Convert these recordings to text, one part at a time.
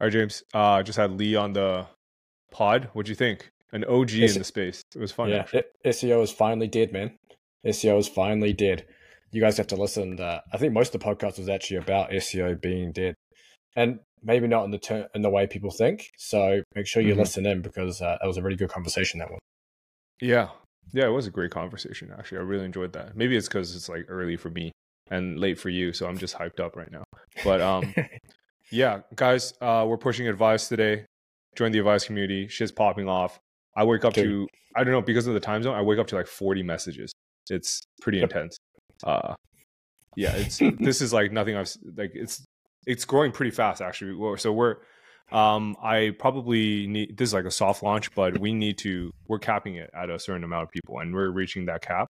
All right, James. Uh, just had Lee on the pod. What'd you think? An OG It's- in the space. It was fun. Yeah, it, SEO is finally dead, man. SEO is finally dead. You guys have to listen. To, I think most of the podcast was actually about SEO being dead, and maybe not in the ter- in the way people think. So make sure you Mhm. listen in because uh, that was a really good conversation. That one. Yeah. Yeah, it was a great conversation, actually. I really enjoyed that. Maybe it's because it's like early for me and late for you. So I'm just hyped up right now. But um, yeah, guys, uh, we're pushing Advise today. Join the Advise community. Shit's popping off. I wake up to I don't know, because of the time zone, I wake up to like 40 messages. It's pretty intense. Uh, yeah, it's this is like nothing I've like. It's it's growing pretty fast actually. So we're um I probably need this is like a soft launch, but we need to we're capping it at a certain amount of people, and we're reaching that cap.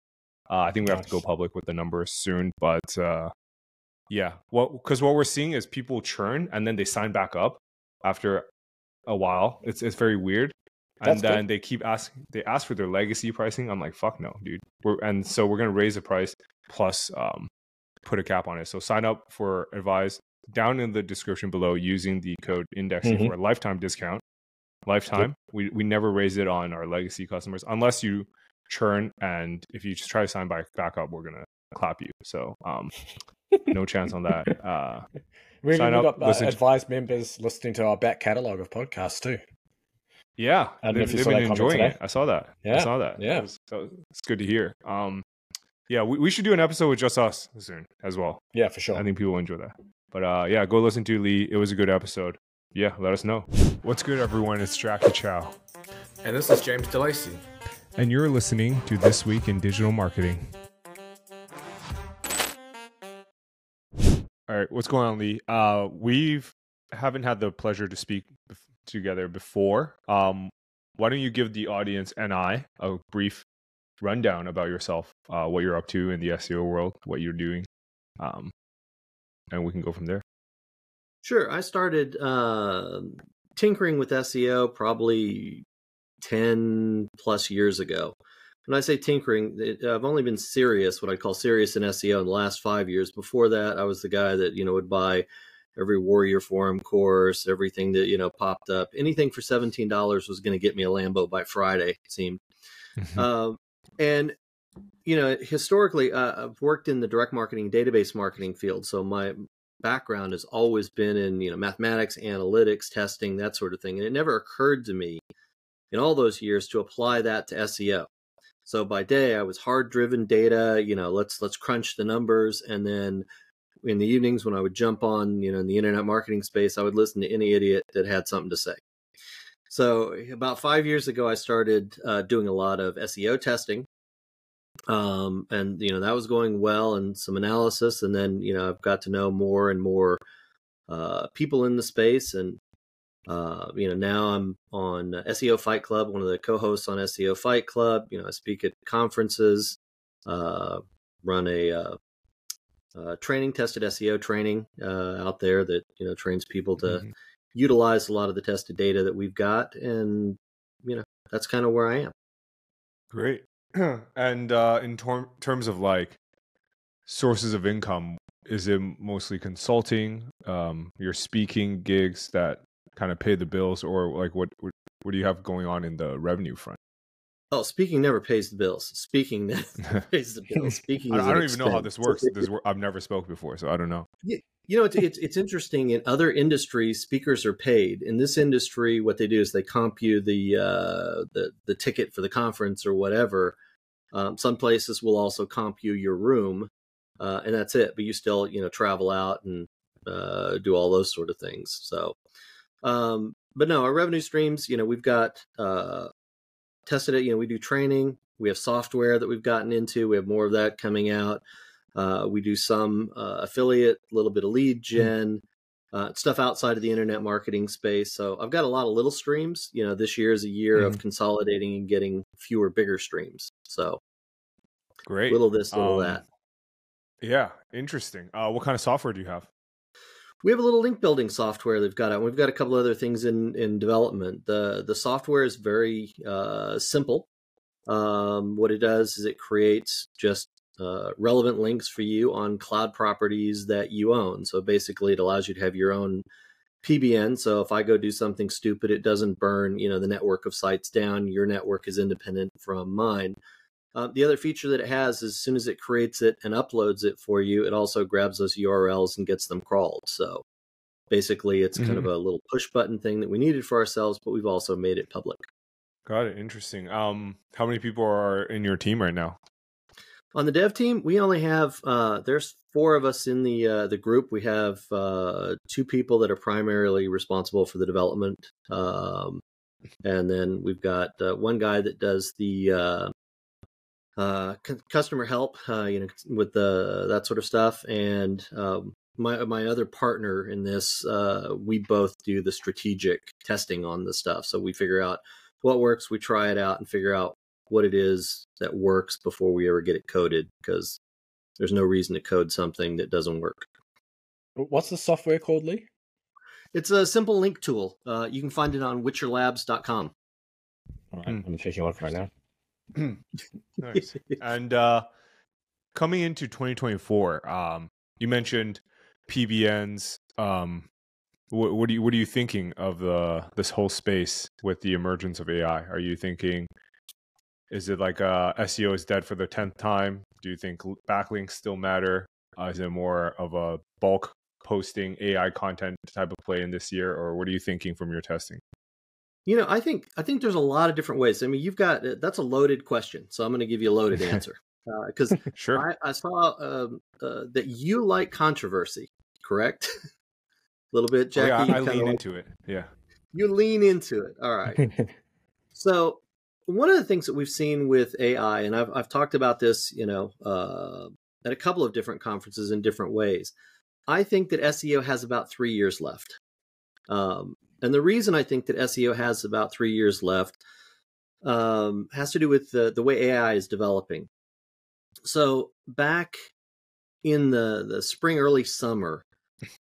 Uh, I think we have to go public with the numbers soon, but uh, yeah, well, because what we're seeing is people churn and then they sign back up after a while. It's it's very weird. And That's good. then they keep asking. They ask for their legacy pricing. I'm like, fuck no, dude. We're, and so we're gonna raise the price plus um, put a cap on it. So sign up for Advise down in the description below using the code Indexsy Mhm. for a lifetime discount. Lifetime. We we never raise it on our legacy customers unless you churn and if you just try to sign back back up, we're gonna clap you. So um, no chance on that. Uh, We, Sign we've up, got uh, listen to- advised members listening to our back catalog of podcasts too. yeah, I don't they've, if you they've been that comment enjoying it. I saw that. Yeah, I Yeah, saw that. yeah. It was- so it's good to hear. Um, yeah, we, we should do an episode with just us soon as well. Yeah, for sure. I think people will enjoy that. But uh, yeah, go listen to Lee. It was a good episode. Yeah, let us know. What's good, everyone? It's Jacky Chou. And this is James De Lacey. And you're listening to This Week in Digital Marketing. All right, what's going on, Lee? Uh, we've haven't had the pleasure to speak together before. Um, why don't you give the audience and I a brief rundown about yourself, uh, what you're up to in the SEO world, what you're doing, um, and we can go from there. Sure. I started uh, tinkering with SEO probably 10 plus years ago. When I say tinkering, it, I've only been serious, what I call serious in SEO in the last five years. Before that, I was the guy that, you know, would buy every Warrior Forum course, everything that, you know, popped up. Anything for $17 was going to get me a Lambo by Friday, it seemed. Um, and you know, historically, uh, I've worked in the direct marketing, database marketing field. So my background has always been in you know mathematics, analytics, testing, that sort of thing. And it never occurred to me in all those years to apply that to SEO. So by day, I was hard driven data. You know, let's let's crunch the numbers, and then in the evenings when I would jump on, you know, in the internet marketing space, I would listen to any idiot that had something to say. So about five years ago, I started uh, doing a lot of SEO testing, um, and you know that was going well, and some analysis, and then you know I've got to know more and more uh, people in the space, and uh, you know now I'm on SEO Fight Club, one of the co-hosts on SEO Fight Club. You know I speak at conferences, uh, run a uh, uh, training tested SEO training uh, out there that you know trains people to Mhm. utilize a lot of the tested data that we've got, and you know that's kind of where I am. Great. and uh, in tor- terms of like sources of income, is it mostly consulting, um, your speaking gigs that kind of pay the bills, or like what what, what do you have going on in the revenue front? Oh, speaking never pays the bills. Speaking never pays the bills. Speaking. I, I don't even know how this works. This I've never spoke before, so I don't know. You know, it's, it's it's interesting. In other industries, speakers are paid. In this industry, what they do is they comp you the uh, the the ticket for the conference or whatever. Um, some places will also comp you your room, uh, and that's it. But you still, you know, travel out and uh, do all those sort of things. So, um, but no, our revenue streams. You know, we've got uh, tested it. You know, we do training. We have software that we've gotten into. We have more of that coming out. Uh, we do some uh, affiliate, a little bit of lead gen, uh, stuff outside of the internet marketing space. So I've got a lot of little streams. You know, this year is a year of consolidating and getting fewer bigger streams. So Great. little this, little Um, that. Yeah, interesting. Uh, what kind of software do you have? We have a little link building software they've got out. We've got a couple other things in in development. The the software is very uh, simple. Um, what it does is it creates just uh, relevant links for you on cloud properties that you own. So basically, it allows you to have your own PBN. So if I go do something stupid, it doesn't burn, you know, the network of sites down. Your network is independent from mine. Uh, the other feature that it has is as soon as it creates it and uploads it for you, it also grabs those URLs and gets them crawled. So basically, it's mm-hmm. kind of mm-hmm. a little push button thing that we needed for ourselves, but we've also made it public. Got it. Interesting. Um, how many people are in your team right now? On the dev team, we only have uh, there's four of us in the uh, the group. We have uh, two people that are primarily responsible for the development, um, and then we've got uh, one guy that does the uh, uh, c- customer help, you know, with the that sort of stuff, and um, my my other partner in this, we both do the strategic testing on the stuff. So we figure out what works, we try it out, and figure out what it is that works before we ever get it coded because there's no reason to code something that doesn't work. What's the software called, Lee? It's a simple link tool. Uh, you can find it on witcherlabs.com. All right, mm. I'm checking it right now. Nice. and uh, coming into 2024, um, you mentioned PBNs. Um, what, what, are you what are you thinking of the this whole space with the emergence of AI? Are you thinking is it like uh, SEO is dead for the tenth time? Do you think backlinks still matter? Uh, is it more of a bulk posting AI content type of play in this year, or what are you thinking from your testing? You know, I think I think there's a lot of different ways. I mean, you've got uh, that's a loaded question, so I'm going to give you a loaded answer because uh, sure. I, I saw um, uh, that you like controversy, correct? a little bit, Jacky. Oh, yeah, I lean like, into it. Yeah, you lean into it. All right. so one of the things that we've seen with AI, and I've, I've talked about this, you know, uh, at a couple of different conferences in different ways. I think that SEO has about three years left. Um, and the reason I think that SEO has about three years left um, has to do with the, the way AI is developing. So back in the, the spring, early summer,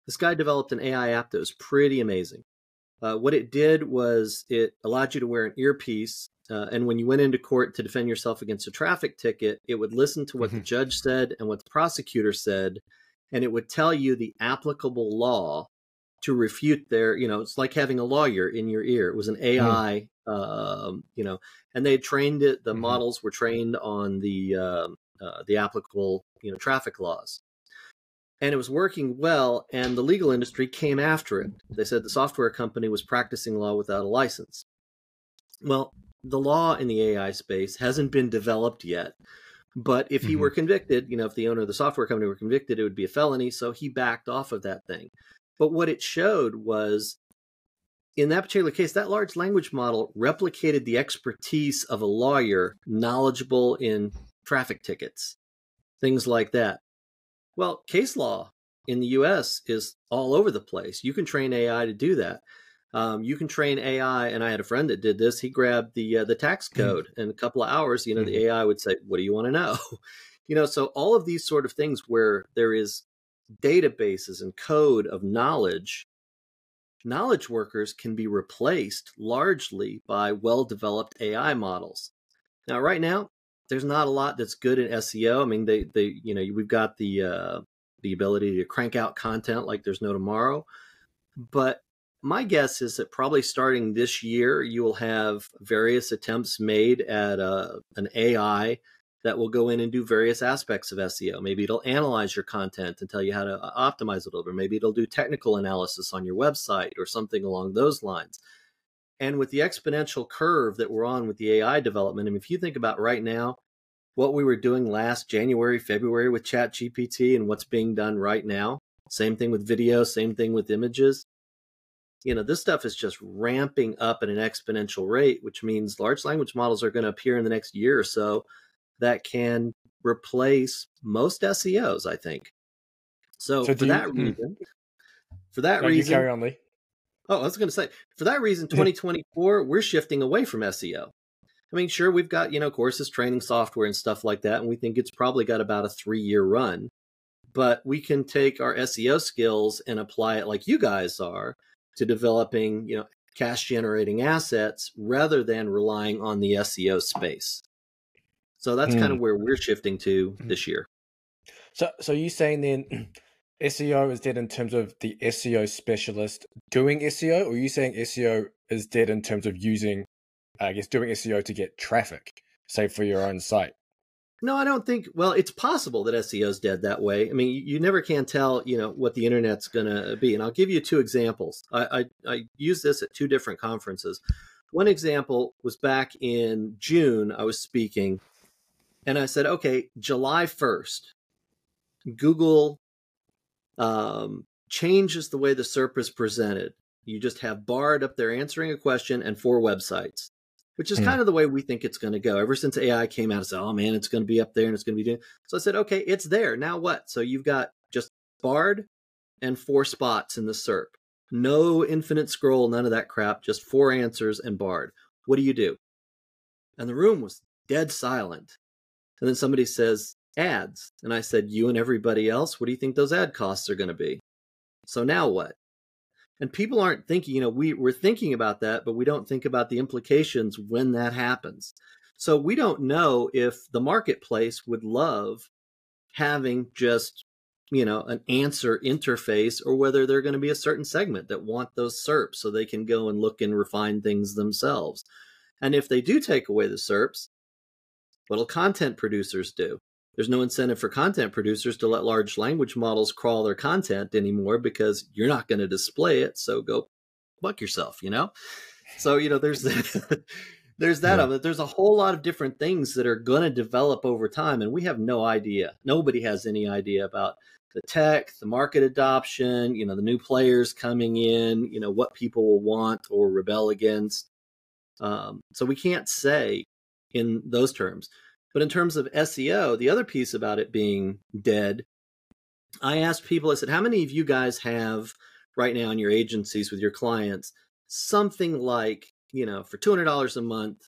this guy developed an AI app that was pretty amazing. Uh, what it did was it allowed you to wear an earpiece uh, and when you went into court to defend yourself against a traffic ticket, it would listen to what mm-hmm. the judge said and what the prosecutor said, and it would tell you the applicable law to refute their, you know, it's like having a lawyer in your ear. It was an AI, mm. um, you know, and they trained it. The mm-hmm. models were trained on the uh, uh, the applicable, you know, traffic laws, and it was working well. And the legal industry came after it. They said the software company was practicing law without a license. Well, the law in the AI space hasn't been developed yet. But if he mm-hmm. were convicted, you know, if the owner of the software company were convicted, it would be a felony. So he backed off of that thing. But what it showed was in that particular case, that large language model replicated the expertise of a lawyer knowledgeable in traffic tickets, things like that. Well, case law in the US is all over the place. You can train AI to do that. Um, you can train AI, and I had a friend that did this. He grabbed the uh, the tax mm. code in a couple of hours. You know, mm-hmm. the AI would say, "What do you want to know?" you know, so all of these sort of things where there is databases and code of knowledge, knowledge workers can be replaced largely by well developed AI models. Now, right now, there's not a lot that's good in SEO. I mean, they they you know we've got the uh, the ability to crank out content like there's no tomorrow, but my guess is that probably starting this year, you will have various attempts made at uh, an AI that will go in and do various aspects of SEO. Maybe it'll analyze your content and tell you how to uh, optimize it over. Maybe it'll do technical analysis on your website or something along those lines. And with the exponential curve that we're on with the AI development, I mean, if you think about right now, what we were doing last January, February with ChatGPT and what's being done right now, same thing with video, same thing with images you know this stuff is just ramping up at an exponential rate which means large language models are going to appear in the next year or so that can replace most seos i think so, so for that hmm. reason for that no, reason carry on lee oh i was going to say for that reason 2024 we're shifting away from seo i mean sure we've got you know courses training software and stuff like that and we think it's probably got about a three year run but we can take our seo skills and apply it like you guys are to developing, you know, cash generating assets rather than relying on the SEO space. So that's mm. kind of where we're shifting to hmm. this year. So, so you saying then SEO is dead in terms of the SEO specialist doing SEO, or are you saying SEO is dead in terms of using, I guess, doing SEO to get traffic, say for your own site? No, I don't think. Well, it's possible that SEO is dead that way. I mean, you, you never can tell, you know, what the internet's going to be. And I'll give you two examples. I, I, I used this at two different conferences. One example was back in June. I was speaking, and I said, okay, July first, Google um, changes the way the SERP is presented. You just have Bard up there answering a question and four websites which is kind of the way we think it's going to go. Ever since AI came out, I said, "Oh man, it's going to be up there and it's going to be doing." So I said, "Okay, it's there. Now what?" So you've got just Bard and four spots in the SERP. No infinite scroll, none of that crap. Just four answers and Bard. What do you do? And the room was dead silent. And then somebody says, "Ads," and I said, "You and everybody else, what do you think those ad costs are going to be?" So now what? and people aren't thinking you know we, we're thinking about that but we don't think about the implications when that happens so we don't know if the marketplace would love having just you know an answer interface or whether they're going to be a certain segment that want those serps so they can go and look and refine things themselves and if they do take away the serps what'll content producers do there's no incentive for content producers to let large language models crawl their content anymore because you're not going to display it. So go buck yourself, you know? So, you know, there's there's that yeah. of it. There's a whole lot of different things that are going to develop over time. And we have no idea. Nobody has any idea about the tech, the market adoption, you know, the new players coming in, you know, what people will want or rebel against. Um, so we can't say in those terms. But in terms of SEO, the other piece about it being dead, I asked people, I said, how many of you guys have right now in your agencies with your clients something like, you know, for $200 a month,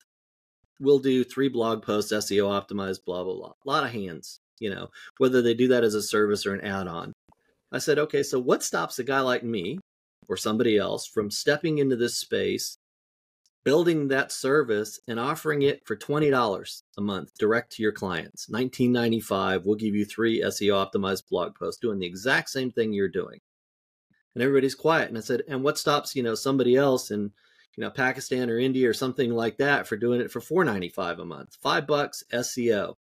we'll do three blog posts, SEO optimized, blah, blah, blah. A lot of hands, you know, whether they do that as a service or an add on. I said, okay, so what stops a guy like me or somebody else from stepping into this space building that service and offering it for $20 a month direct to your clients. 1995 we'll give you three seo optimized blog posts doing the exact same thing you're doing. And everybody's quiet and i said and what stops you know somebody else in you know pakistan or india or something like that for doing it for 495 a month? Five bucks seo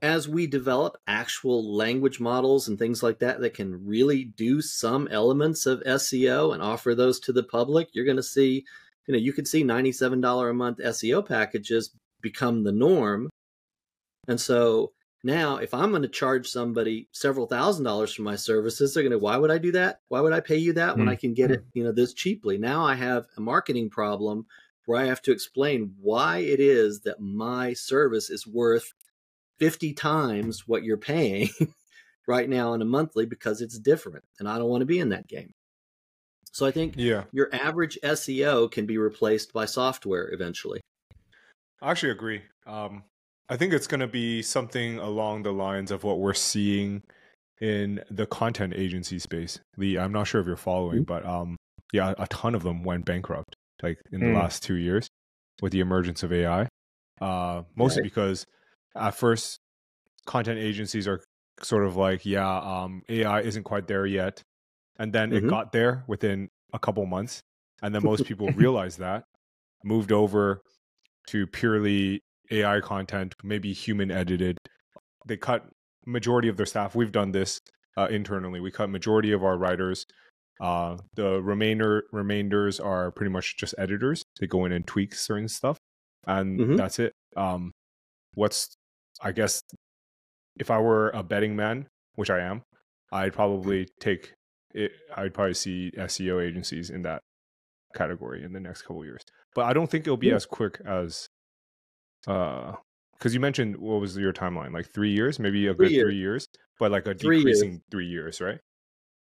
as we develop actual language models and things like that that can really do some elements of seo and offer those to the public you're going to see you know you could see $97 a month seo packages become the norm and so now if i'm going to charge somebody several thousand dollars for my services they're going to why would i do that why would i pay you that when mm-hmm. i can get it mm. you know this cheaply now i have a marketing problem where i have to explain why it is that my service is worth 50 times what you're paying right now on a monthly because it's different and i don't want to be in that game so I think yeah. your average SEO can be replaced by software eventually. I actually agree. Um, I think it's going to be something along the lines of what we're seeing in the content agency space. Lee, I'm not sure if you're following, mm-hmm. but um, yeah, a ton of them went bankrupt like in mm. the last two years with the emergence of AI. Uh, mostly right. because at first content agencies are sort of like, yeah, um, AI isn't quite there yet and then mm-hmm. it got there within a couple months and then most people realized that moved over to purely ai content maybe human edited. They cut majority of their staff. We've done this uh, internally. We cut majority of our writers. Uh, the remainder remainders are pretty much just editors. They go in and tweak certain stuff and mm-hmm. that's it. Um, what's i guess if i were a betting man which i am i'd probably take it, I'd probably see SEO agencies in that category in the next couple years. But I don't think it'll be yeah. as quick as uh because you mentioned what was your timeline like three years maybe a three good years. three years but like a three decreasing years. three years right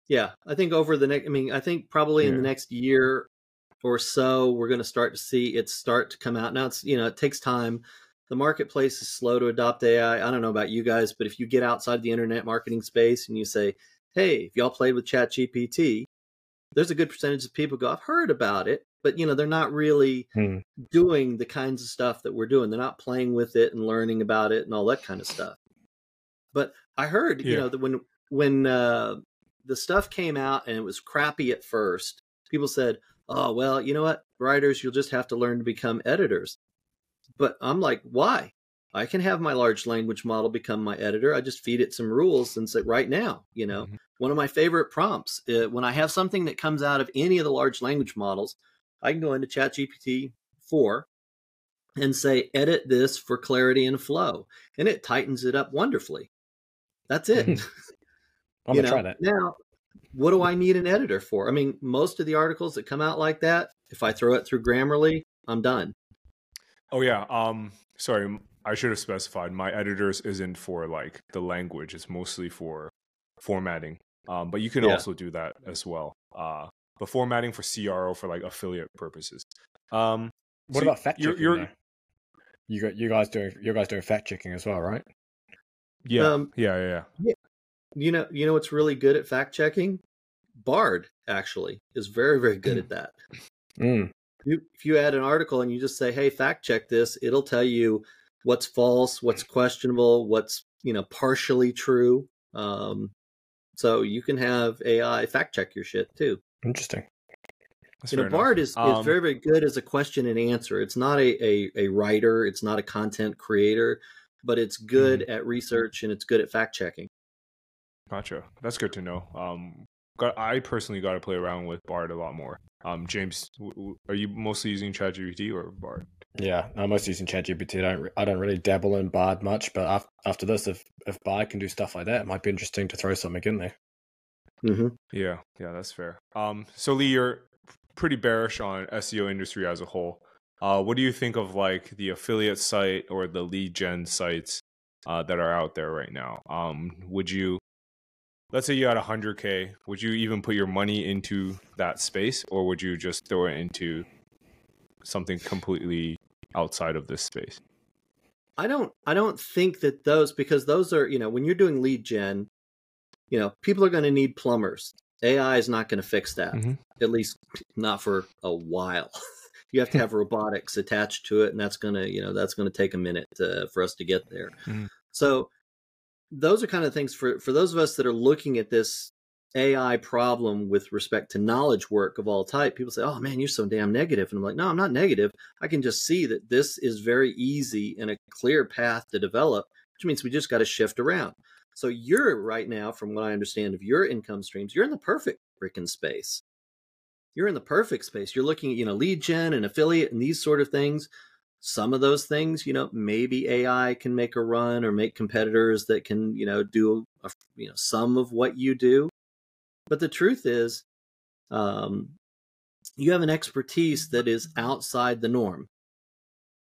yeah i think over the next i mean i think probably yeah. in the next year or so we're going to start to see it start to come out now it's you know it takes time the marketplace is slow to adopt ai i don't know about you guys but if you get outside the internet marketing space and you say hey, if y'all played with ChatGPT, there's a good percentage of people go, I've heard about it, but you know, they're not really hmm. doing the kinds of stuff that we're doing. They're not playing with it and learning about it and all that kind of stuff. But I heard, yeah. you know, that when when uh, the stuff came out and it was crappy at first, people said, "Oh, well, you know what? Writers, you'll just have to learn to become editors." But I'm like, "Why? I can have my large language model become my editor. I just feed it some rules and say right now, you know, Mhm. one of my favorite prompts uh, when I have something that comes out of any of the large language models, I can go into ChatGPT 4 and say, edit this for clarity and flow. And it tightens it up wonderfully. That's it. I'm gonna try that. Now, what do I need an editor for? I mean, most of the articles that come out like that, if I throw it through Grammarly, I'm done. Oh yeah. Um. Sorry, I should have specified. My editors isn't for like the language. It's mostly for formatting. Um. But you can Yeah. also do that as well. Uh. But formatting for CRO for like affiliate purposes. Um. What so about fact you're- checking? you're- You got you guys doing you guys doing fact checking as well, right? Yeah. Um, yeah. Yeah. Yeah. You know, you know what's really good at fact checking? Bard actually is very, very good at that. Mm. You, if you add an article and you just say, "Hey, fact check this," it'll tell you what's false, what's questionable, what's you know partially true. Um, so you can have AI fact check your shit too. Interesting. That's you know, fair enough. Bard is, is Um, very, very good as a question and answer. It's not a, a, a writer, it's not a content creator, but it's good Mm-hmm. at research and it's good at fact checking. Gotcha. That's good to know. Um, got, I personally got to play around with Bard a lot more. Um, James, w- w- are you mostly using ChatGPT or Bard? Yeah, I'm mostly using ChatGPT. I don't re- I don't really dabble in Bard much, but af- after this, if if Bard can do stuff like that, it might be interesting to throw something in there. Mm-hmm. Yeah, yeah, that's fair. Um, so Lee, you're pretty bearish on SEO industry as a whole. Uh, what do you think of like the affiliate site or the lead gen sites uh, that are out there right now? Um, would you, let's say you had 100k, would you even put your money into that space, or would you just throw it into something completely outside of this space? I don't I don't think that those because those are, you know, when you're doing lead gen, you know, people are going to need plumbers. AI is not going to fix that. Mhm. At least not for a while. you have to have robotics attached to it and that's going to, you know, that's going to take a minute uh, for us to get there. Mhm. So those are kind of things for for those of us that are looking at this AI problem with respect to knowledge work of all type. People say, "Oh man, you're so damn negative," and I'm like, "No, I'm not negative. I can just see that this is very easy and a clear path to develop, which means we just got to shift around." So you're right now, from what I understand of your income streams, you're in the perfect freaking space. You're in the perfect space. You're looking at you know lead gen and affiliate and these sort of things. Some of those things, you know, maybe AI can make a run or make competitors that can, you know, do a, you know some of what you do. But the truth is, um, you have an expertise that is outside the norm.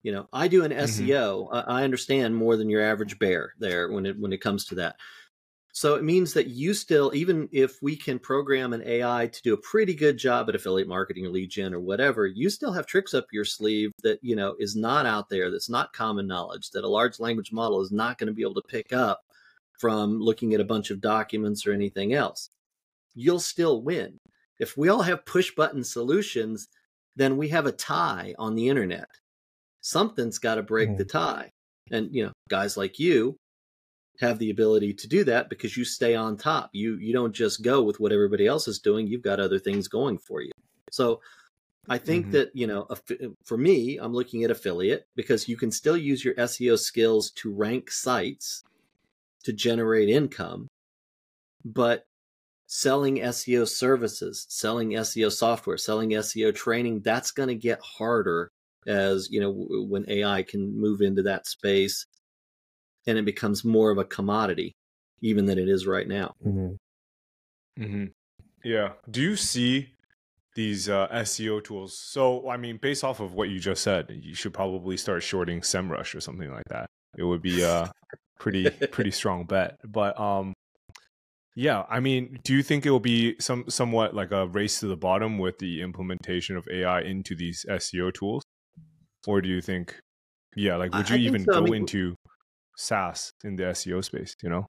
You know, I do an Mhm. SEO. I I understand more than your average bear there when it when it comes to that. So it means that you still, even if we can program an AI to do a pretty good job at affiliate marketing or lead gen or whatever, you still have tricks up your sleeve that you know is not out there. That's not common knowledge. That a large language model is not going to be able to pick up from looking at a bunch of documents or anything else. You'll still win. If we all have push button solutions, then we have a tie on the internet. Something's got to break the hmm. tie. And you know, guys like you have the ability to do that because you stay on top. You you don't just go with what everybody else is doing. You've got other things going for you. So I think Mhm. that, you know, for me, I'm looking at affiliate because you can still use your SEO skills to rank sites to generate income, but selling SEO services, selling SEO software, selling SEO training, that's going to get harder as, you know, when AI can move into that space and it becomes more of a commodity even than it is right now. Mm-hmm. Yeah. Do you see these uh, SEO tools? So, I mean, based off of what you just said, you should probably start shorting SEMrush or something like that. It would be a pretty pretty strong bet. But um, yeah, I mean, do you think it will be some somewhat like a race to the bottom with the implementation of AI into these SEO tools, or do you think, yeah, like would you even so. I go mean- into SaaS in the SEO space? You know?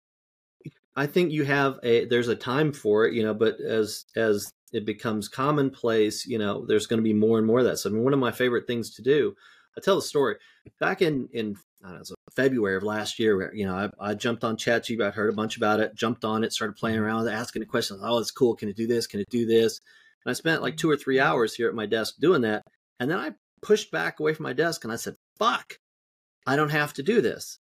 I think you have a there's a time for it, you know, but as as it becomes commonplace, you know, there's going to be more and more of that. So I mean, one of my favorite things to do, I tell the story. Back in in know, February of last year. Where, you know, I, I jumped on ChatGPT. I heard a bunch about it. Jumped on it. Started playing mm-hmm. around with it, asking it questions. Oh, it's cool. Can it do this? Can it do this? And I spent like two or three hours here at my desk doing that. And then I pushed back away from my desk and I said, "Fuck, I don't have to do this."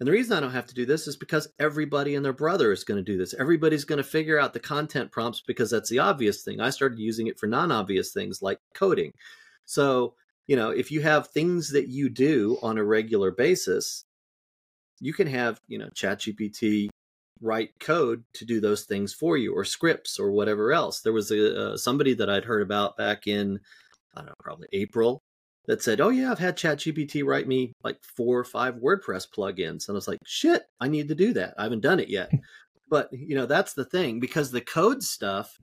And the reason I don't have to do this is because everybody and their brother is going to do this. Everybody's going to figure out the content prompts because that's the obvious thing. I started using it for non obvious things like coding. So, you know, if you have things that you do on a regular basis, you can have, you know, ChatGPT write code to do those things for you or scripts or whatever else. There was a uh, somebody that I'd heard about back in I don't know, probably April that said, "Oh yeah, I've had ChatGPT write me like four or five WordPress plugins," and I was like, "Shit, I need to do that. I haven't done it yet." but you know, that's the thing because the code stuff,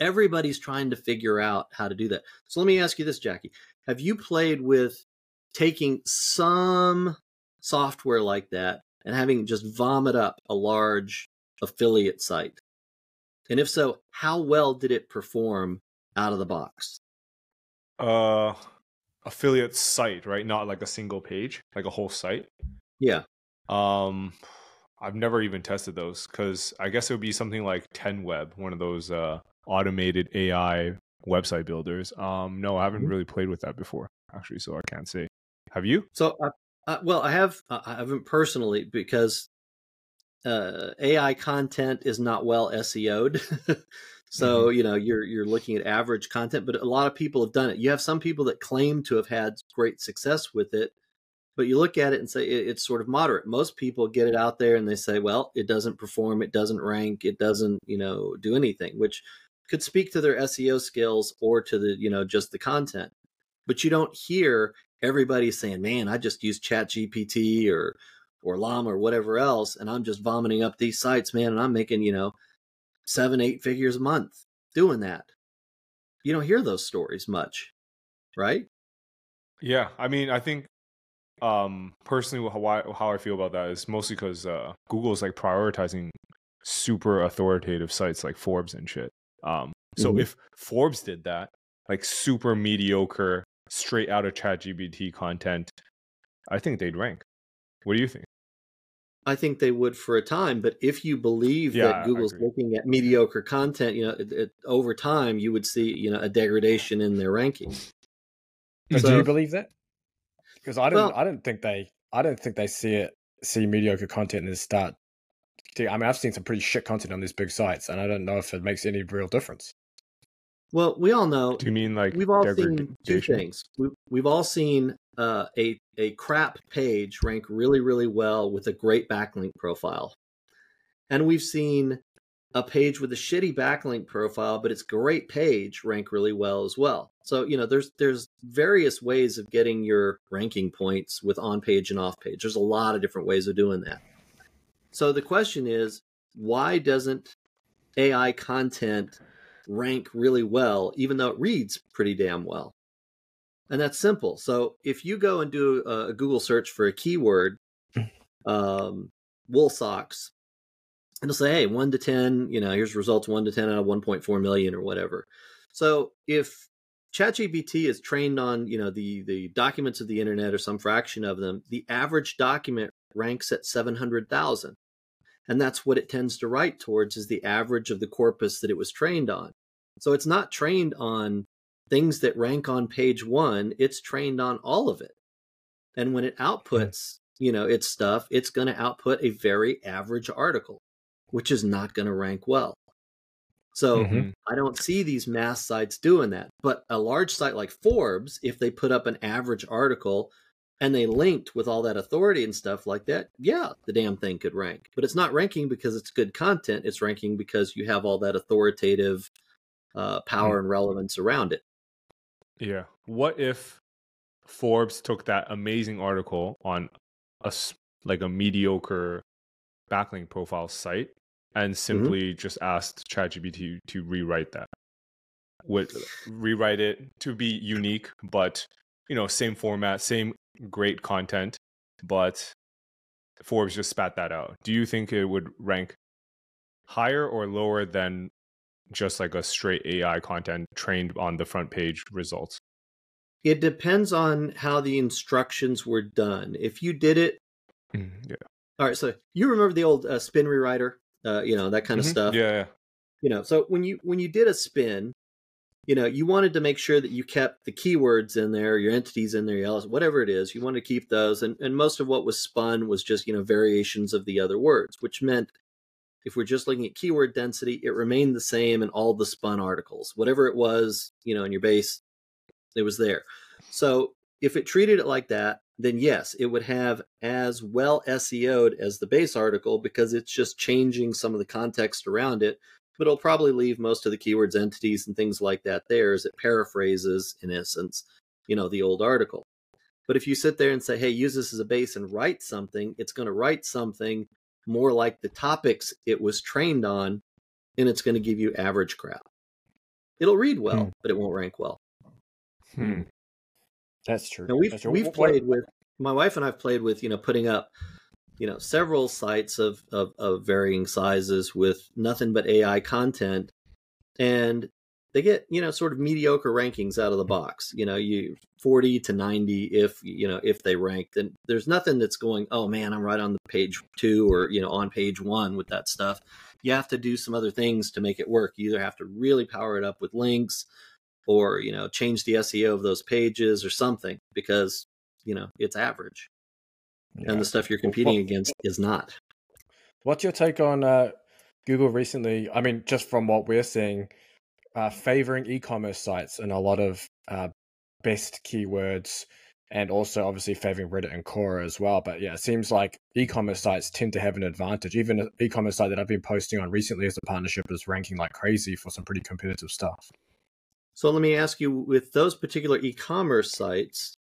everybody's trying to figure out how to do that. So let me ask you this, Jacky: Have you played with taking some software like that and having just vomit up a large affiliate site? And if so, how well did it perform out of the box? Uh affiliate site, right? Not like a single page, like a whole site. Yeah. Um, I've never even tested those because I guess it would be something like 10Web, one of those uh, automated AI website builders. Um, no, I haven't mm-hmm. really played with that before, actually, so I can't say. Have you? So, uh, uh, well, I have. Uh, I haven't personally because uh, AI content is not well SEO'd. So mm-hmm. you know you're you're looking at average content, but a lot of people have done it. You have some people that claim to have had great success with it, but you look at it and say it, it's sort of moderate. Most people get it out there and they say, well, it doesn't perform, it doesn't rank, it doesn't you know do anything, which could speak to their SEO skills or to the you know just the content. But you don't hear everybody saying, man, I just use Chat GPT or or Llama or whatever else, and I'm just vomiting up these sites, man, and I'm making you know seven, eight figures a month doing that. You don't hear those stories much, right? Yeah, I mean, I think um personally how I, how I feel about that is mostly because uh, Google's like prioritizing super authoritative sites like Forbes and shit. Um, so mm-hmm. if Forbes did that, like super mediocre, straight out of ChatGPT content, I think they'd rank. What do you think? I think they would for a time, but if you believe yeah, that Google's looking at mediocre content, you know, it, it, over time you would see, you know, a degradation in their rankings. So, do you believe that? Because I don't, well, I don't think they, I don't think they see it, see mediocre content and start. I mean, I've seen some pretty shit content on these big sites, and I don't know if it makes any real difference. Well, we all know. Do you mean like we've all seen two things? We, we've all seen uh, a a crap page rank really really well with a great backlink profile, and we've seen a page with a shitty backlink profile, but it's great page rank really well as well. So you know, there's there's various ways of getting your ranking points with on page and off page. There's a lot of different ways of doing that. So the question is, why doesn't AI content rank really well, even though it reads pretty damn well? And that's simple. So if you go and do a, Google search for a keyword, um, wool socks, and it'll say, hey, one to 10, you know, here's results one to 10 out of 1.4 million or whatever. So if ChatGPT is trained on, you know, the, the documents of the internet or some fraction of them, the average document ranks at 700,000. And that's what it tends to write towards is the average of the corpus that it was trained on. So it's not trained on things that rank on page one, it's trained on all of it. And when it outputs, you know, its stuff, it's going to output a very average article, which is not going to rank well. So mm-hmm. I don't see these mass sites doing that. But a large site like Forbes, if they put up an average article and they linked with all that authority and stuff like that, yeah, the damn thing could rank. But it's not ranking because it's good content. It's ranking because you have all that authoritative uh, power mm-hmm. and relevance around it. Yeah. What if Forbes took that amazing article on a like a mediocre backlink profile site and mm-hmm. simply mm-hmm. just asked ChatGPT to rewrite that? Would rewrite it to be unique, but you know, same format, same great content, but Forbes just spat that out. Do you think it would rank higher or lower than just like a straight AI content trained on the front page results? It depends on how the instructions were done. If you did it, Mm, yeah. all right. So you remember the old uh, spin rewriter, uh, you know that kind of Mhm. stuff. Yeah, yeah. You know, so when you when you did a spin, you know, you wanted to make sure that you kept the keywords in there, your entities in there, your whatever it is. You wanted to keep those, and and most of what was spun was just you know variations of the other words, which meant if we're just looking at keyword density, it remained the same in all the spun articles. Whatever it was, you know, in your base, it was there. So if it treated it like that, then yes, it would have as well SEO'd as the base article because it's just changing some of the context around it. But it'll probably leave most of the keywords, entities, and things like that there as it paraphrases, in essence, you know, the old article. But if you sit there and say, hey, use this as a base and write something, it's going to write something more like the topics it was trained on, and it's going to give you average crap. It'll read well, Hmm. but it won't rank well. Hmm. That's true. And we've That's true. we've What- played with my wife and I've played with you know putting up you know several sites of of, of varying sizes with nothing but AI content, and they get you know sort of mediocre rankings out of the box. You know, you forty to ninety if you know if they rank. Then there's nothing that's going. Oh man, I'm right on the page two or you know on page one with that stuff. You have to do some other things to make it work. You either have to really power it up with links or you know change the SEO of those pages or something because you know it's average Yeah. and the stuff you're competing what- against is not. What's your take on uh, Google recently? I mean, just from what we're seeing, uh, favoring e-commerce sites and a lot of uh, best keywords, and also obviously favoring Reddit and Quora as well. But yeah, it seems like e-commerce sites tend to have an advantage. Even an e-commerce site that I've been posting on recently as a partnership is ranking like crazy for some pretty competitive stuff. So let me ask you with those particular e-commerce sites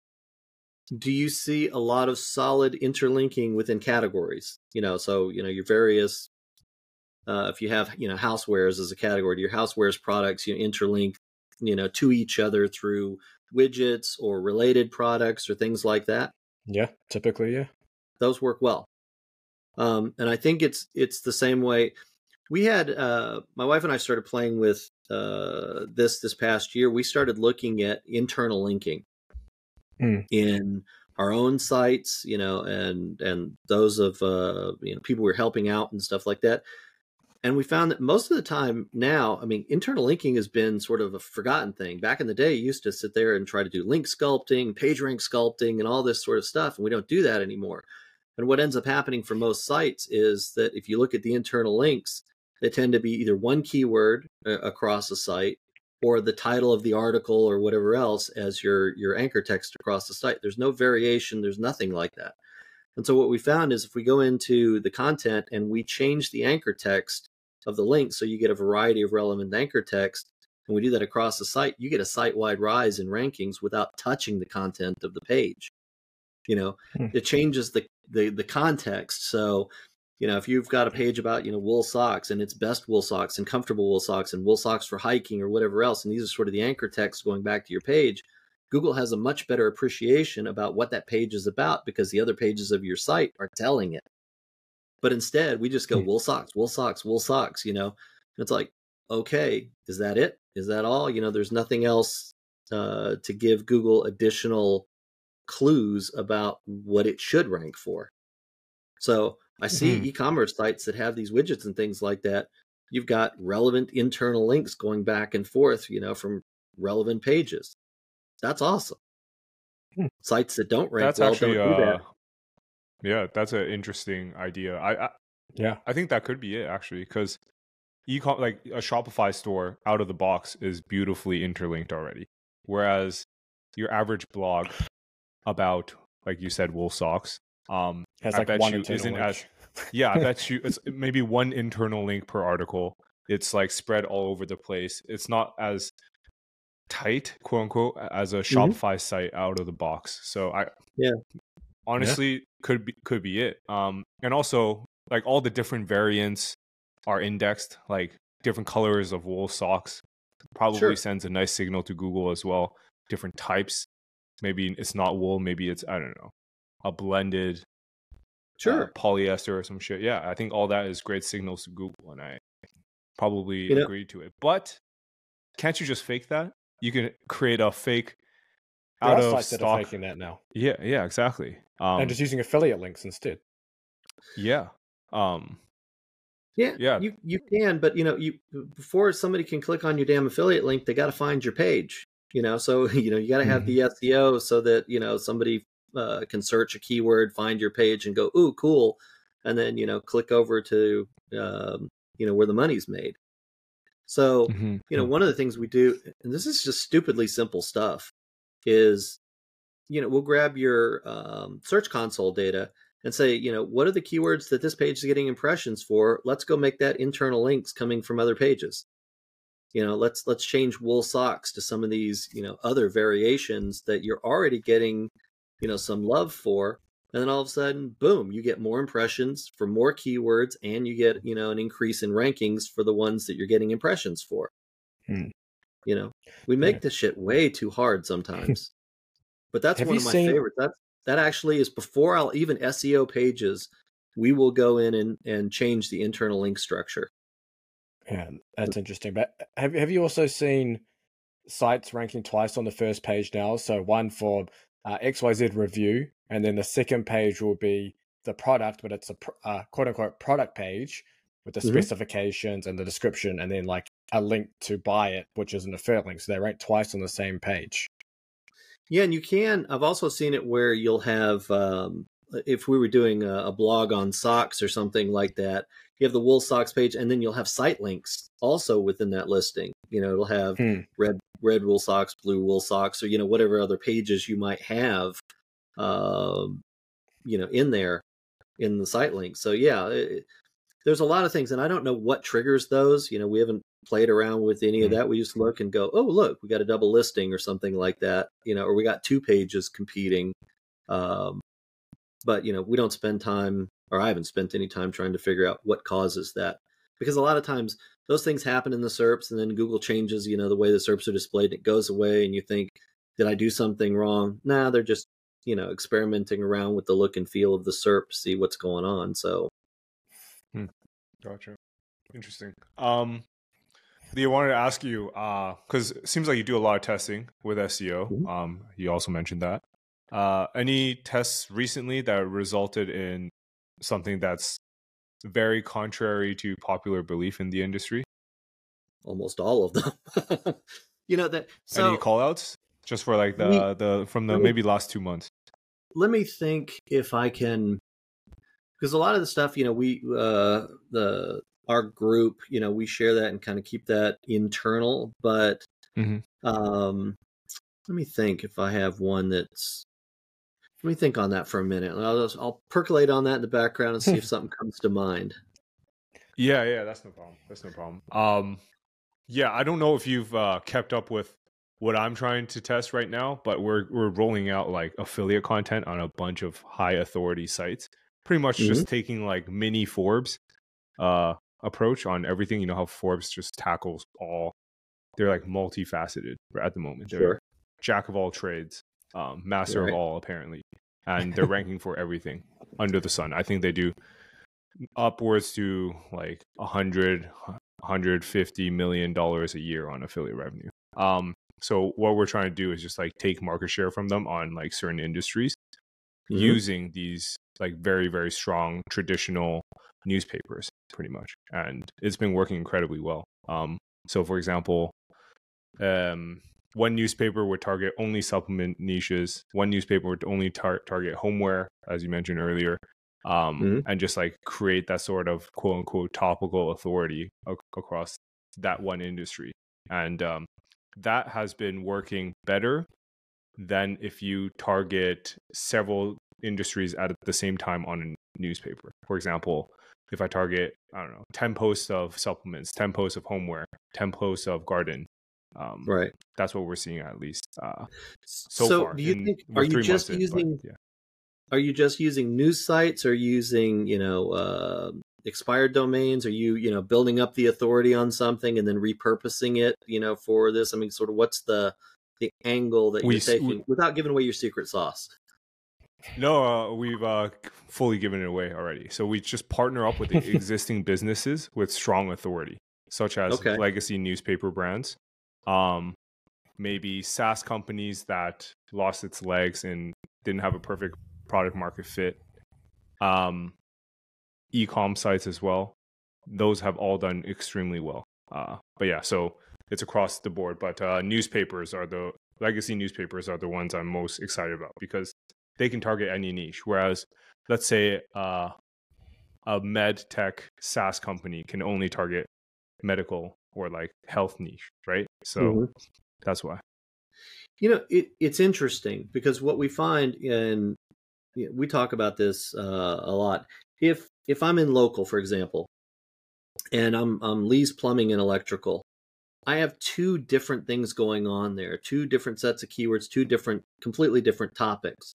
do you see a lot of solid interlinking within categories you know so you know your various uh, if you have you know housewares as a category your housewares products you interlink you know to each other through widgets or related products or things like that. Yeah, typically, yeah. those work well. Um, and i think it's it's the same way. We had uh, my wife and i started playing with uh, this this past year. We started looking at internal linking Mm. in our own sites you know and and those of uh, you know people we're helping out and stuff like that and we found that most of the time now i mean internal linking has been sort of a forgotten thing back in the day you used to sit there and try to do link sculpting page rank sculpting and all this sort of stuff and we don't do that anymore and what ends up happening for most sites is that if you look at the internal links, they tend to be either one keyword uh, across a site or the title of the article or whatever else as your your anchor text across the site. There's no variation, there's nothing like that. And so what we found is if we go into the content and we change the anchor text of the link so you get a variety of relevant anchor text and we do that across the site, you get a site-wide rise in rankings without touching the content of the page. You know, Hmm. it changes the the the context. So, you know, if you've got a page about you know wool socks and it's best wool socks and comfortable wool socks and wool socks for hiking or whatever else, and these are sort of the anchor text going back to your page, Google has a much better appreciation about what that page is about because the other pages of your site are telling it. But instead, we just go Hmm. wool socks, wool socks, wool socks. You know, and it's like, okay, is that it? Is that all? You know, there's nothing else uh, to give Google additional clues about what it should rank for. So I see Mhm. e-commerce sites that have these widgets and things like that. You've got relevant internal links going back and forth, you know, from relevant pages. That's awesome. Hmm. Sites that don't rank That's well actually don't do uh, that. Yeah, that's an interesting idea. I, I Yeah. I think that could be it actually because ecom like a Shopify store out of the box is beautifully interlinked already, whereas your average blog about like you said wool socks um Has I like bet one you isn't link. as yeah i bet you it's maybe one internal link per article it's like spread all over the place it's not as tight quote unquote as a shopify site out of the box so i Yeah. Honestly could be could be it um and also like all the different variants are indexed like different colors of wool socks probably Sure. sends a nice signal to google as well different types maybe it's not wool maybe it's i don't know a blended uh, Sure. polyester or some shit. Yeah, I think all that is great signals to Google, and I probably You know- agree to it. But can't you just fake that? You can create a fake out are of sites that are stock. faking that now, Yeah, yeah, exactly. Um, and just using affiliate links instead. yeah, um, Yeah, Yeah. You you can, but you know, you before somebody can click on your damn affiliate link, they got to find your page. You know, so you know you got to have the SEO so that you know somebody uh, can search a keyword, find your page, and go, "Ooh, cool," and then you know click over to um, you know where the money's made. So mhm, you know, one of the things we do, and this is just stupidly simple stuff, is you know we'll grab your um, search console data and say, you know, what are the keywords that this page is getting impressions for? Let's go make that internal links coming from other pages. You know, let's let's change wool socks to some of these, you know, other variations that you're already getting, you know, some love for. And then all of a sudden, boom, you get more impressions for more keywords and you get, you know, an increase in rankings for the ones that you're getting impressions for. Hmm. You know, we make Yeah. this shit way too hard sometimes. but that's Have one of my seen- favorites. That's that actually is before I'll even SEO pages, we will go in and, and change the internal link structure. Yeah, that's interesting. But have have you also seen sites ranking twice on the first page now? So one for uh, XYZ review, and then the second page will be the product, but it's a uh, quote unquote product page with the Mhm. specifications and the description, and then like a link to buy it, which is an affiliate link. So they rank twice on the same page. Yeah, and you can. I've also seen it where you'll have, um, if we were doing a, a blog on socks or something like that, you have the wool socks page, and then you'll have site links also within that listing. You know, it'll have Hmm. red red wool socks, blue wool socks, or you know whatever other pages you might have, um, you know, in there in the site link. So yeah, it, there's a lot of things, and I don't know what triggers those. You know, we haven't played around with any of Hmm. that. We just look and go, oh look, we got a double listing or something like that. You know, or we got two pages competing. Um, but you know, we don't spend time, or I haven't spent any time trying to figure out what causes that, because a lot of times those things happen in the SERPs, and then Google changes, you know, the way the SERPs are displayed, and it goes away, and you think, did I do something wrong? Nah, they're just you know experimenting around with the look and feel of the SERP, see what's going on. So Gotcha. Interesting. Um, I wanted to ask you because it seems like you do a lot of testing with SEO. Mhm. Um, you also mentioned that. Uh, any tests recently that resulted in something that's very contrary to popular belief in the industry? almost all of them. you know that. So any callouts just for like the We- the from the maybe last two months? let me think if I can, because a lot of the stuff, you know, we uh the our group, you know, we share that and kind of keep that internal. But Mhm. um, let me think if I have one that's. Let me think on that for a minute. I'll, just, I'll percolate on that in the background and see if something comes to mind. Yeah, yeah, that's no problem. That's no problem. Um, yeah, I don't know if you've uh, kept up with what I'm trying to test right now, but we're we're rolling out like affiliate content on a bunch of high authority sites. Pretty much just taking like mini Forbes uh approach on everything. You know how Forbes just tackles all. They're like multifaceted at the moment. They're Sure. jack of all trades, um, master Right. of all apparently, and they're ranking for everything under the sun. I think they do upwards to like a hundred, hundred fifty million dollars a year on affiliate revenue. Um, so what we're trying to do is just like take market share from them on like certain industries Mhm. using these like very very strong traditional newspapers pretty much and it's been working incredibly well um so for example um one newspaper would target only supplement niches one newspaper would only tar- target homeware as you mentioned earlier um Mhm. and just like create that sort of quote unquote topical authority ac- across that one industry and um that has been working better than if you target several industries at the same time on a newspaper. For example, if I target, I don't know, 10 posts of supplements, 10 posts of homeware, 10 posts of garden, um, Right. that's what we're seeing at least uh, So, so, far. do you in- think we're you just months in, but using yeah. are you just using news sites or using you know uh, expired domains are you you know building up the authority on something and then repurposing it you know for this i mean sort of what's the the angle that We you're taking we- without giving away your secret sauce No, uh, we've uh, fully given it away already. So we just partner up with the existing businesses with strong authority, such as Okay. legacy newspaper brands, um, maybe SaaS companies that lost its legs and didn't have a perfect product market fit. Um, e-com sites as well. Those have all done extremely well. Uh, but yeah, so it's across the board. But uh, newspapers are the legacy newspapers are the ones I'm most excited about because they can target any niche. Whereas, let's say uh, a med tech SaaS company can only target medical or like health niche, right? So mm-hmm. that's why. You know, it, it's interesting because what we find in we talk about this uh, a lot. If if I'm in local, for example, and I'm I'm Lee's Plumbing and Electrical, I have two different things going on there, two different sets of keywords, two different, completely different topics.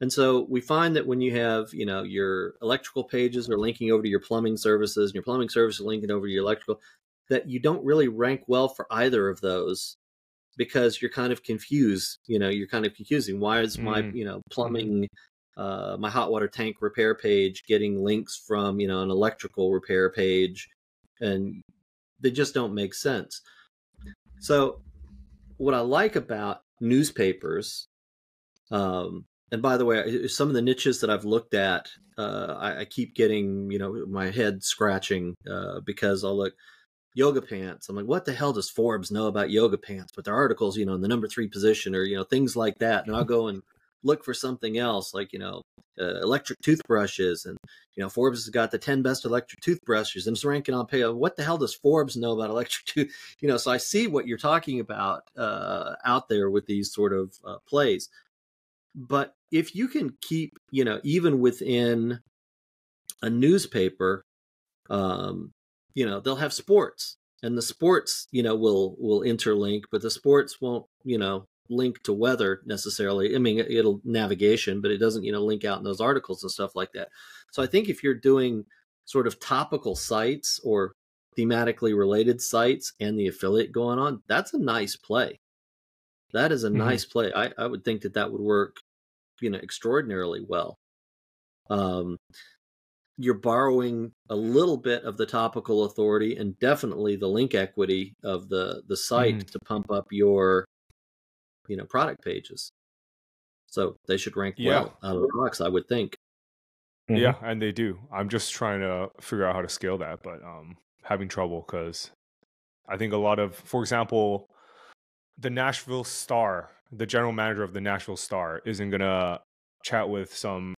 And so we find that when you have, you know, your electrical pages are linking over to your plumbing services and your plumbing services are linking over to your electrical, that you don't really rank well for either of those because you're kind of confused. You know, you're kind of confusing. Why is my, mm. you know, plumbing, uh, my hot water tank repair page getting links from, you know, an electrical repair page? And they just don't make sense. So, what I like about newspapers um, and by the way, some of the niches that I've looked at, uh, I, I, keep getting you know my head scratching uh, because I'll look yoga pants. I'm like, what the hell does Forbes know about yoga pants? But their articles, you know, in the number three position or you know things like that, and I'll go and look for something else like you know uh, electric toothbrushes and you know forbes has got the 10 best electric toothbrushes and it's ranking on pay what the hell does forbes know about electric tooth you know so i see what you're talking about uh, out there with these sort of uh, plays but if you can keep, you know, even within a newspaper, um, you know, they'll have sports and the sports, you know, will will interlink, but the sports won't, you know, link to weather necessarily. I mean, it'll navigation, but it doesn't, you know, link out in those articles and stuff like that. So I think if you're doing sort of topical sites or thematically related sites and the affiliate going on, that's a nice play. That is a mm-hmm. nice play. I, I would think that that would work, you know, extraordinarily well. Um, you're borrowing a little bit of the topical authority and definitely the link equity of the the site mm. to pump up your, you know, product pages. So they should rank yeah. well out of the box, I would think. Mm-hmm. Yeah, and they do. I'm just trying to figure out how to scale that, but um having trouble because I think a lot of, for example, the Nashville Star, the general manager of the Nashville Star, isn't gonna chat with some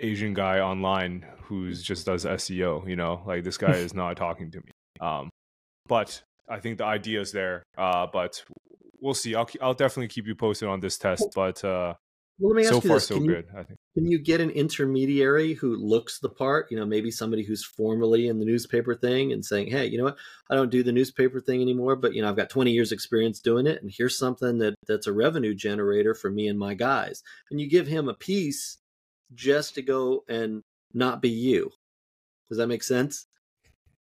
Asian guy online who's just does SEO. You know, like this guy is not talking to me. Um, but I think the idea is there. Uh, but we'll see. I'll I'll definitely keep you posted on this test. But uh, well, let me ask so you far this. so can good. You, I think. Can you get an intermediary who looks the part? You know, maybe somebody who's formerly in the newspaper thing and saying, "Hey, you know what? I don't do the newspaper thing anymore, but you know, I've got 20 years experience doing it, and here's something that that's a revenue generator for me and my guys." And you give him a piece just to go and not be you. Does that make sense?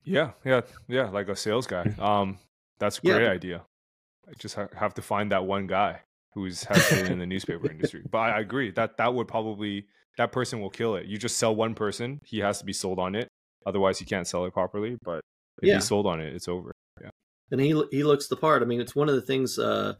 Yeah, yeah, yeah. Like a sales guy. Um, that's a great yeah. idea. I just ha- have to find that one guy who's has been in the newspaper industry. But I, agree that that would probably that person will kill it. You just sell one person, he has to be sold on it. Otherwise, you can't sell it properly. But if yeah. he's sold on it, it's over. Yeah, and he he looks the part. I mean, it's one of the things. Uh,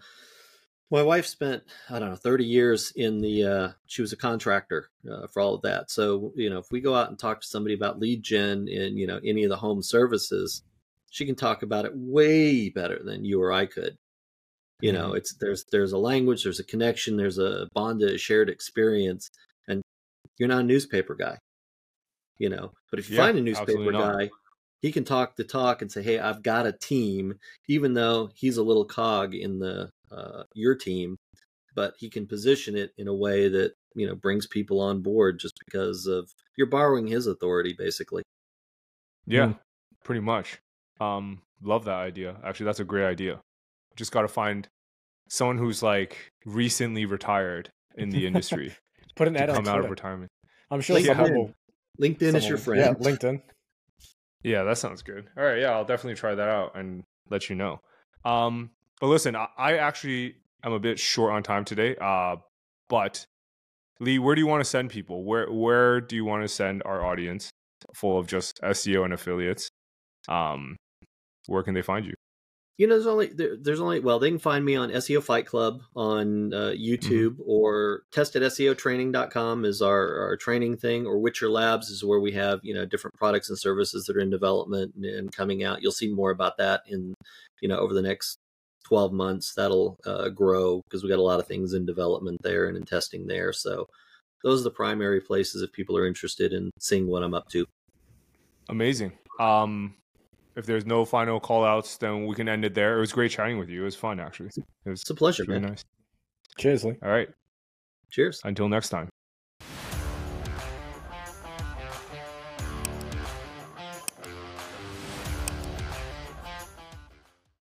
my wife spent I don't know thirty years in the. Uh, she was a contractor uh, for all of that. So you know, if we go out and talk to somebody about lead gen in you know any of the home services, she can talk about it way better than you or I could you know it's there's there's a language there's a connection there's a bond a shared experience and you're not a newspaper guy you know but if you yeah, find a newspaper guy he can talk the talk and say hey i've got a team even though he's a little cog in the uh, your team but he can position it in a way that you know brings people on board just because of you're borrowing his authority basically. Yeah mm. pretty much. Um love that idea. Actually that's a great idea just got to find someone who's like recently retired in the industry. Put an ad come out of retirement. I'm sure LinkedIn, will, LinkedIn someone, is your friend. Yeah, LinkedIn. Yeah, that sounds good. All right, yeah, I'll definitely try that out and let you know. Um, but listen, I, I actually am a bit short on time today. Uh, but Lee, where do you want to send people? Where where do you want to send our audience full of just SEO and affiliates? Um, where can they find you? You know, there's only there, there's only well, they can find me on SEO Fight Club on uh, YouTube mm-hmm. or testedseotraining.com is our our training thing, or Witcher Labs is where we have you know different products and services that are in development and, and coming out. You'll see more about that in you know over the next 12 months. That'll uh, grow because we got a lot of things in development there and in testing there. So those are the primary places if people are interested in seeing what I'm up to. Amazing. Um, if there's no final call outs, then we can end it there. It was great chatting with you. It was fun, actually. It was it's a pleasure, really man. nice. Cheers, Lee. All right. Cheers. Until next time.